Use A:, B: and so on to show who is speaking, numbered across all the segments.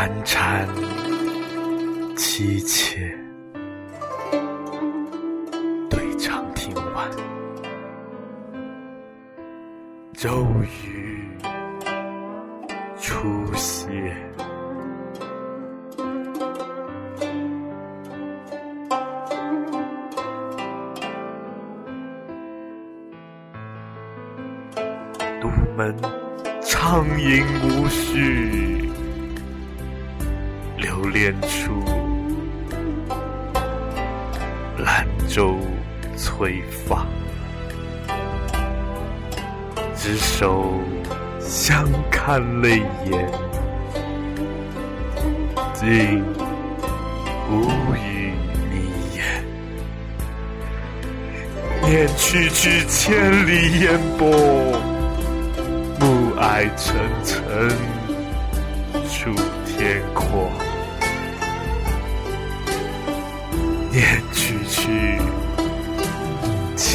A: 寒蝉凄切，对长亭晚，骤雨初歇。独门畅饮无绪，流连处，兰舟催发。执手相看泪眼，竟无语迷言。念去去千里烟波。暮霭沉沉楚天阔，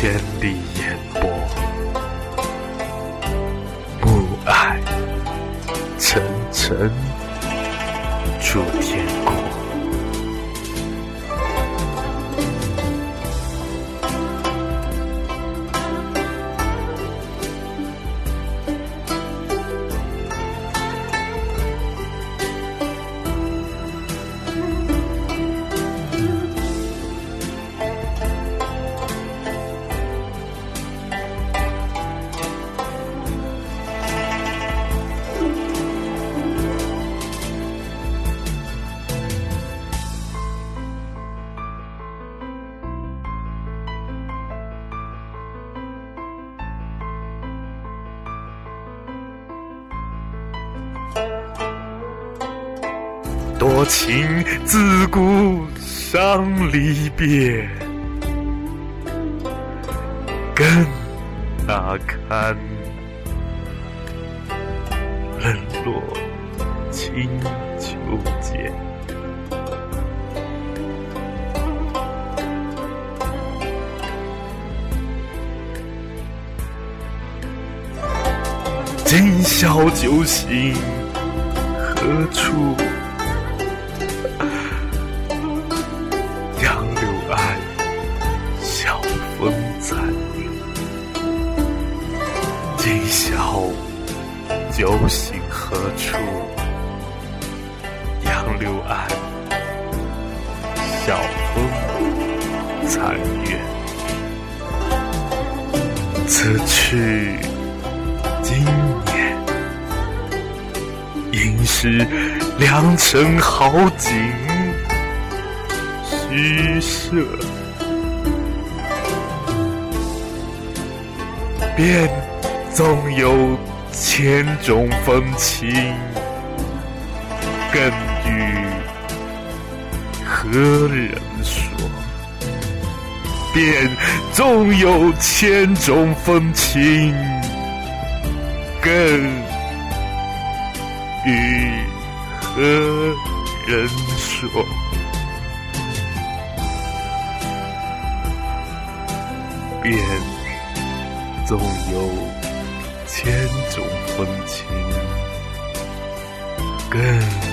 A: 千里烟波。暮霭沉沉出天阔。多情自古伤离别，更那堪冷落清秋节。今宵酒醒何处？酒醒何处？杨柳岸，晓风残月。此去经年，应是良辰好景。虚设，便纵有千种风情，更与何人说？便纵有千种风情，更与何人说？便纵有千种风情，更。